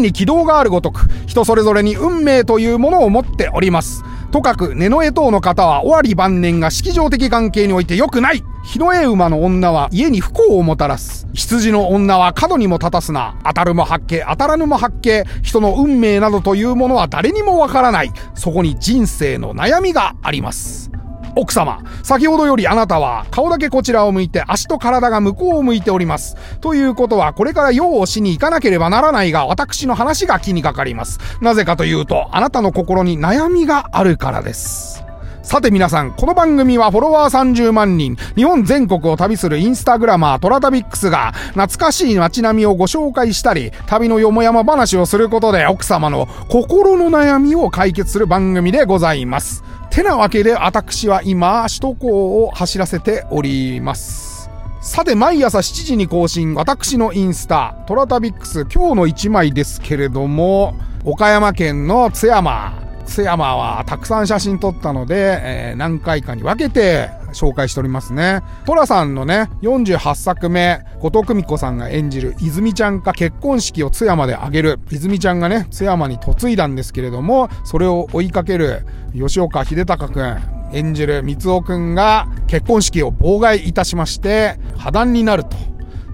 に軌道があるごとく、人それぞれに運命というものを持っております。とかく、根の絵等の方は、尾張晩年が式場的関係において良くない日の絵馬の女は家に不幸をもたらす。羊の女は角にも立たすな。当たるも発見、当たらぬも発見。人の運命などというものは誰にもわからない。そこに人生の悩みがあります。奥様、先ほどよりあなたは顔だけこちらを向いて足と体が向こうを向いております。ということはこれから用をしに行かなければならないが私の話が気にかかります。なぜかというとあなたの心に悩みがあるからです。さて皆さん、この番組はフォロワー30万人、日本全国を旅するインスタグラマートラタビックスが、懐かしい街並みをご紹介したり、旅のよもやま話をすることで奥様の心の悩みを解決する番組でございます。てなわけで私は今、首都高を走らせております。さて、毎朝7時に更新、私のインスタ、トラタビックス、今日の1枚ですけれども、岡山県の津山、津山はたくさん写真撮ったので、えー、何回かに分けて紹介しておりますね。トラさんのね、48作目、後藤久美子さんが演じる泉ちゃんか結婚式を津山で挙げる。泉ちゃんがね、津山に嫁いだんですけれども、それを追いかける吉岡秀隆くん、演じる三尾くんが結婚式を妨害いたしまして、破談になると。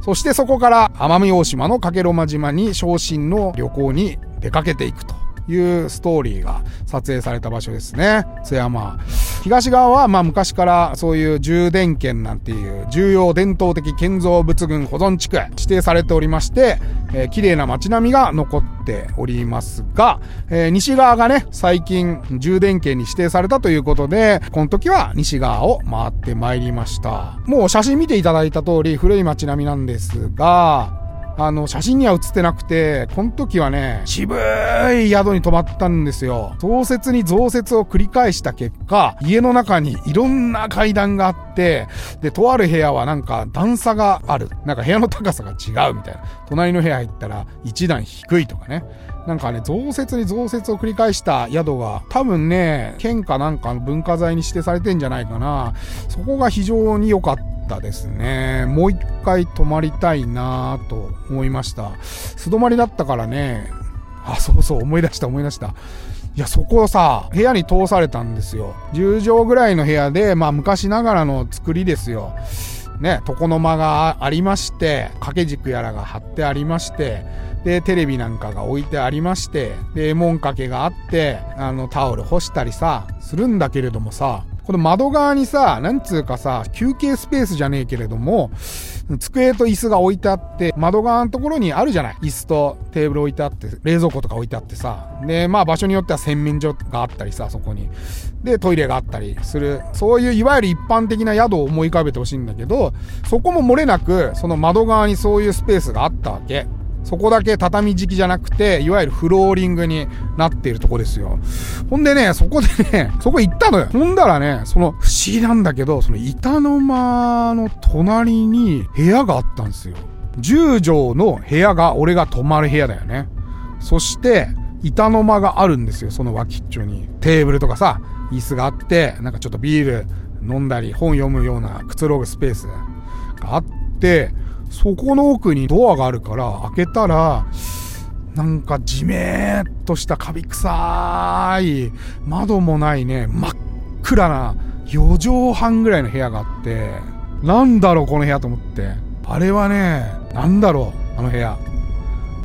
そしてそこから奄美大島の加計呂麻島に昇進の旅行に出かけていくと。いうストーリーが撮影された場所ですね。津山。東側は、まあ昔からそういう充電圏なんていう重要伝統的建造物群保存地区指定されておりまして、えー、綺麗な街並みが残っておりますが、えー、西側がね、最近充電圏に指定されたということで、この時は西側を回ってまいりました。もう写真見ていただいた通り古い街並みなんですが、あの、写真には写ってなくて、この時はね、渋い宿に泊まったんですよ。増設に増設を繰り返した結果、家の中にいろんな階段があって、で、とある部屋はなんか段差がある。なんか部屋の高さが違うみたいな。隣の部屋入ったら一段低いとかね。なんかね、増設に増設を繰り返した宿が、多分ね、県かなんかの文化財に指定されてんじゃないかな。そこが非常に良かったたですね。もう一回泊まりたいなと思いました。素泊まりだったからね、あ、そうそう、思い出した思い出した。いや、そこをさ、部屋に通されたんですよ。10畳ぐらいの部屋で、まあ昔ながらの作りですよ。ね、床の間がありまして、掛け軸やらが貼ってありまして、で、テレビなんかが置いてありまして、で、門掛けがあって、あの、タオル干したりさ、するんだけれどもさ、この窓側にさ、なんつうかさ、休憩スペースじゃねえけれども、机と椅子が置いてあって、窓側のところにあるじゃない椅子とテーブル置いてあって、冷蔵庫とか置いてあってさ。で、まあ場所によっては洗面所があったりさ、そこに。で、トイレがあったりする。そういういわゆる一般的な宿を思い浮かべてほしいんだけど、そこも漏れなく、その窓側にそういうスペースがあったわけ。そこだけ畳敷きじゃなくて、いわゆるフローリングになっているとこですよ。ほんでね、そこでね、そこ行ったのよ。ほんだらね、その不思議なんだけど、その板の間の隣に部屋があったんですよ。10畳の部屋が俺が泊まる部屋だよね。そして、板の間があるんですよ、その脇っちょに。テーブルとかさ、椅子があって、なんかちょっとビール飲んだり、本読むようなくつろぐスペースがあって、そこの奥にドアがあるから開けたら、なんかじめーっとしたカビ臭い、窓もないね、真っ暗な4畳半ぐらいの部屋があって、なんだろうこの部屋と思って。あれはね、なんだろうあの部屋。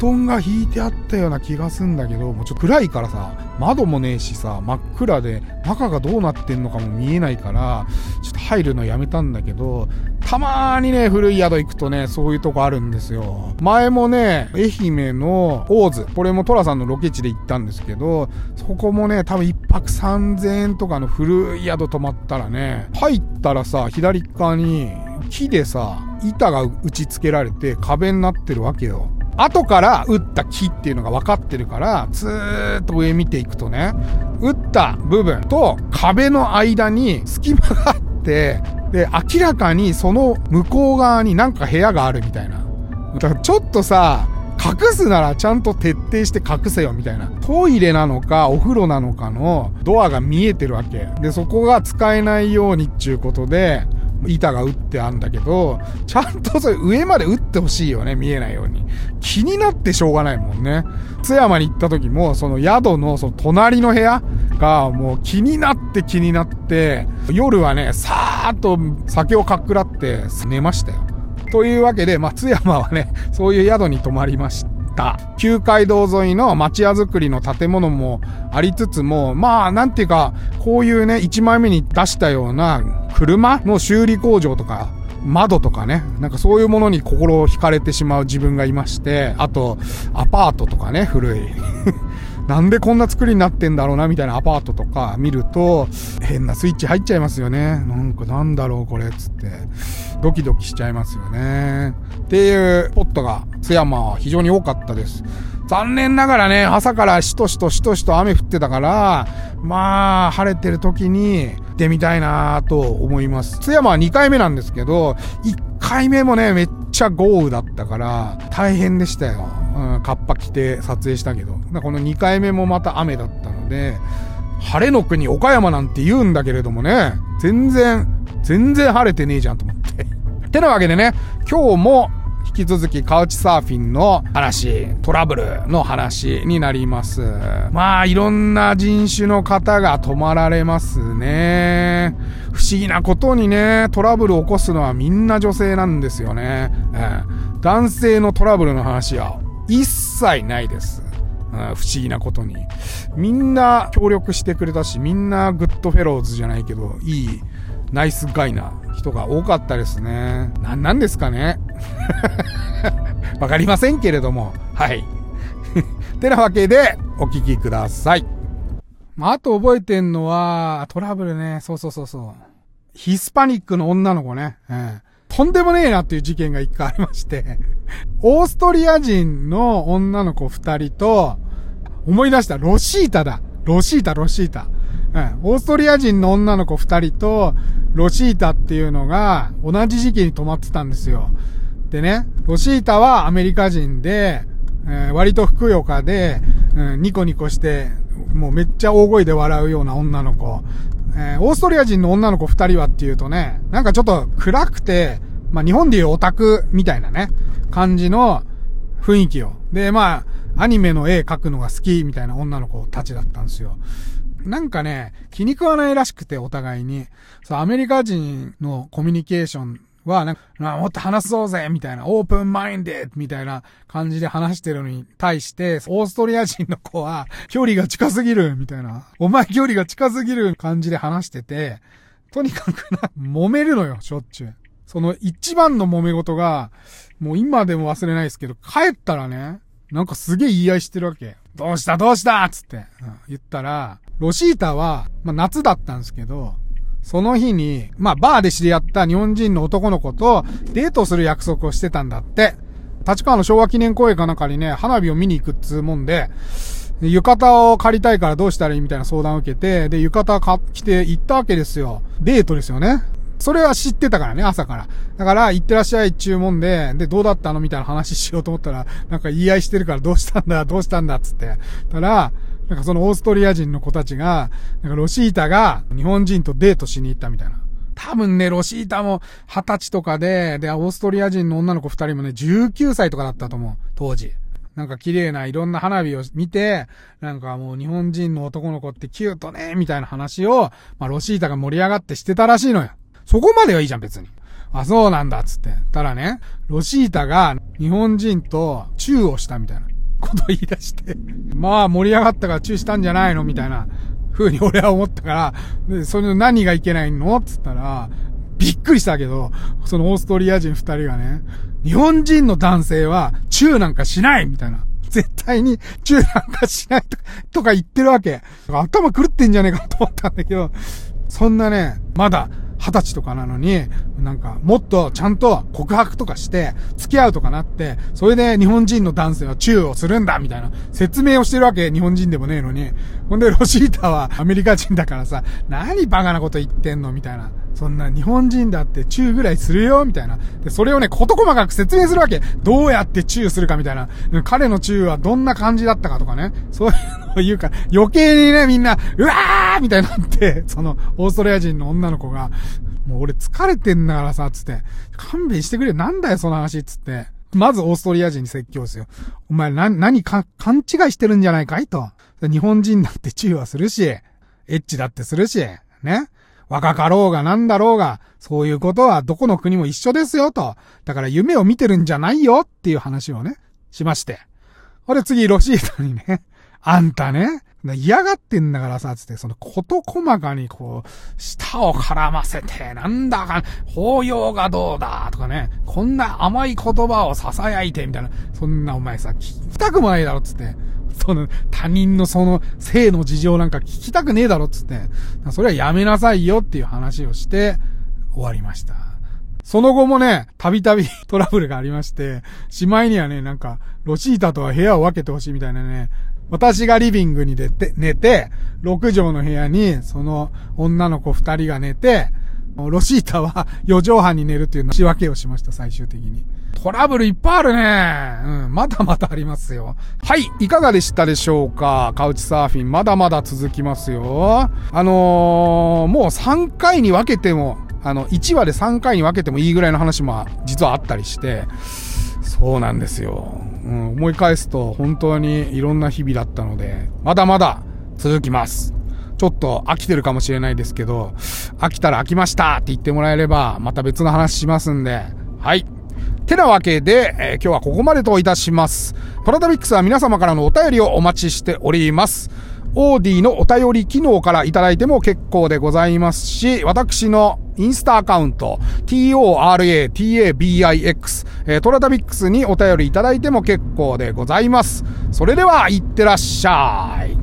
布団が引いてあったような気がすんだけど、もうちょっと暗いからさ、窓もねえしさ、真っ暗で、中がどうなってんのかも見えないから、ちょっと入るのやめたんだけど、たまーにね、古い宿行くとね、そういうとこあるんですよ。前もね、愛媛の大津、これもトラさんのロケ地で行ったんですけど、そこもね、多分一泊3000円とかの古い宿泊まったらね、入ったらさ、左側に木でさ、板が打ち付けられて壁になってるわけよ。後から打った木っていうのが分かってるから、ずーっと上見ていくとね、打った部分と壁の間に隙間があって、で、明らかにその向こう側になんか部屋があるみたいな。だからちょっとさ、隠すならちゃんと徹底して隠せよみたいな。トイレなのかお風呂なのかのドアが見えてるわけ。で、そこが使えないようにっていうことで、板が打ってあんだけど、ちゃんとそれ上まで打ってほしいよね、見えないように。気になってしょうがないもんね。津山に行った時も、その宿のその隣の部屋がもう気になって気になって、夜はね、さーっと酒をかっくらって寝ましたよ。というわけで、ま、津山はね、そういう宿に泊まりました。旧街道沿いの町屋造りの建物もありつつも、まあ、なんていうか、こういうね、1枚目に出したような車の修理工場とか、窓とかね、なんかそういうものに心を惹かれてしまう自分がいまして、あと、アパートとかね、古い。なんでこんな作りになってんだろうな、みたいなアパートとか見ると、変なスイッチ入っちゃいますよね。なんかなんだろう、これ、つって。ドキドキしちゃいますよね。っていうポットが津山は非常に多かったです。残念ながらね、朝からしとしとしとしと雨降ってたから、まあ、晴れてる時にってみたいなと思います。津山は2回目なんですけど、1回目もね、めっちゃ豪雨だったから、大変でしたよ。うん、カッパ着て撮影したけど。この2回目もまた雨だったので、晴れの国岡山なんて言うんだけれどもね、全然、全然晴れてねえじゃんと思って。ってなわけでね、今日も引き続きカウチサーフィンの話、トラブルの話になります。まあ、いろんな人種の方が泊まられますね。不思議なことにね、トラブルを起こすのはみんな女性なんですよね。え男性のトラブルの話は一切ないです。不思議なことに。みんな協力してくれたし、みんなグッドフェローズじゃないけど、いい、ナイスガイな人が多かったですね。何なんですかね わかりませんけれども。はい。てなわけで、お聞きください。まあ、あと覚えてんのは、トラブルね。そうそうそうそう。ヒスパニックの女の子ね。うんとんでもねえなっていう事件が一回ありましてオーストリア人の女の子二人と、思い出した、ロシータだ。ロシータ、ロシータ。うん。オーストリア人の女の子二人と、ロシータっていうのが、同じ時期に泊まってたんですよ。でね、ロシータはアメリカ人で、えー、割とふくよかで、うん、ニコニコして、もうめっちゃ大声で笑うような女の子。えー、オーストリア人の女の子二人はっていうとね、なんかちょっと暗くて、まあ日本でいうオタクみたいなね、感じの雰囲気を。で、まあ、アニメの絵描くのが好きみたいな女の子たちだったんですよ。なんかね、気に食わないらしくて、お互いに。そう、アメリカ人のコミュニケーションは、なんか、もっと話そうぜみたいな、オープンマインデーみたいな感じで話してるのに対して、オーストリア人の子は、距離が近すぎるみたいな、お前距離が近すぎる感じで話してて、とにかくな、揉めるのよ、しょっちゅう。その一番の揉め事が、もう今でも忘れないですけど、帰ったらね、なんかすげえ言い合いしてるわけ。どうしたどうしたつって、うん、言ったら、ロシータは、まあ夏だったんですけど、その日に、まあ、バーで知り合った日本人の男の子とデートする約束をしてたんだって。立川の昭和記念公園かなんかにね、花火を見に行くっつうもんで、浴衣を借りたいからどうしたらいいみたいな相談を受けて、で、浴衣買って行ったわけですよ。デートですよね。それは知ってたからね、朝から。だから、行ってらっしゃい注文で、で、どうだったのみたいな話しようと思ったら、なんか言い合いしてるからどうしたんだ、どうしたんだっ、つって。たら、なんかそのオーストリア人の子たちが、なんかロシータが日本人とデートしに行ったみたいな。多分ね、ロシータも二十歳とかで、で、オーストリア人の女の子二人もね、19歳とかだったと思う、当時。なんか綺麗ないろんな花火を見て、なんかもう日本人の男の子ってキュートね、みたいな話を、まあロシータが盛り上がってしてたらしいのよ。そこまではいいじゃん、別に。あ、そうなんだ、つって。たらね、ロシータが日本人とチューをしたみたいな。こと言い出してまあ盛り上がったからチューしたんじゃないの？みたいな風に俺は思ったから、で、それの何がいけないの？つったら、びっくりしたけど、そのオーストリア人二人がね、日本人の男性はチューなんかしないみたいな。絶対にチューなんかしないとか、とか言ってるわけ。頭狂ってんじゃねえかと思ったんだけど、そんなね、まだ二十歳とかなのに、なんか、もっとちゃんと告白とかして、付き合うとかなって、それで日本人の男性はチューをするんだみたいな説明をしてるわけ、日本人でもねえのに。ほんで、ロシータはアメリカ人だからさ、何バカなこと言ってんのみたいな。そんな日本人だってチューぐらいするよ、みたいな。で、それをね、事細かく説明するわけ。どうやってチューするかみたいな。彼のチューはどんな感じだったかとかね。そういうのを言うか、余計にね、みんな、うわーみたいになって、その、オーストラリア人の女の子が、もう俺疲れてんだからさ、つって、勘弁してくれ。なんだよ、その話、つって。まずオーストリア人に説教ですよ。お前な、何か、勘違いしてるんじゃないかい？と。日本人だってチューはするし、エッチだってするし、ね。若かろうがなんだろうが、そういうことはどこの国も一緒ですよと。だから夢を見てるんじゃないよっていう話をね、しまして。あれ次、ロシータにね、あんたね、嫌がってんだからさ、つって、その、こと細かにこう、舌を絡ませて、なんだか、法要がどうだ、とかね、こんな甘い言葉を囁いて、みたいな、そんなお前さ、聞きたくもないだろ、つって。その、他人のその、性の事情なんか聞きたくねえだろっ、つって。それはやめなさいよっていう話をして、終わりました。その後もね、たびたび トラブルがありまして、しまいにはね、なんか、ロシータとは部屋を分けてほしいみたいなね、私がリビングに出て、寝て、6畳の部屋に、その女の子2人が寝て、ロシータは4畳半に寝るっていう仕分けをしました、最終的に。トラブルいっぱいあるね。うん、まだまだありますよ。はい、いかがでしたでしょうか？カウチサーフィン、まだまだ続きますよ。あのー、もう3回に分けても、あの、1話で3回に分けてもいいぐらいの話も実はあったりして、そうなんですよ。うん、思い返すと本当にいろんな日々だったので、まだまだ続きます。ちょっと飽きてるかもしれないですけど、飽きたら飽きましたって言ってもらえれば、また別の話しますんで、はい。てなわけで、えー、今日はここまでといたします。トラタビックスは皆様からのお便りをお待ちしております。オーディのお便り機能からいただいても結構でございますし、私のインスタアカウント、toratabix、えー、トラタビックスにお便りいただいても結構でございます。それでは、いってらっしゃい。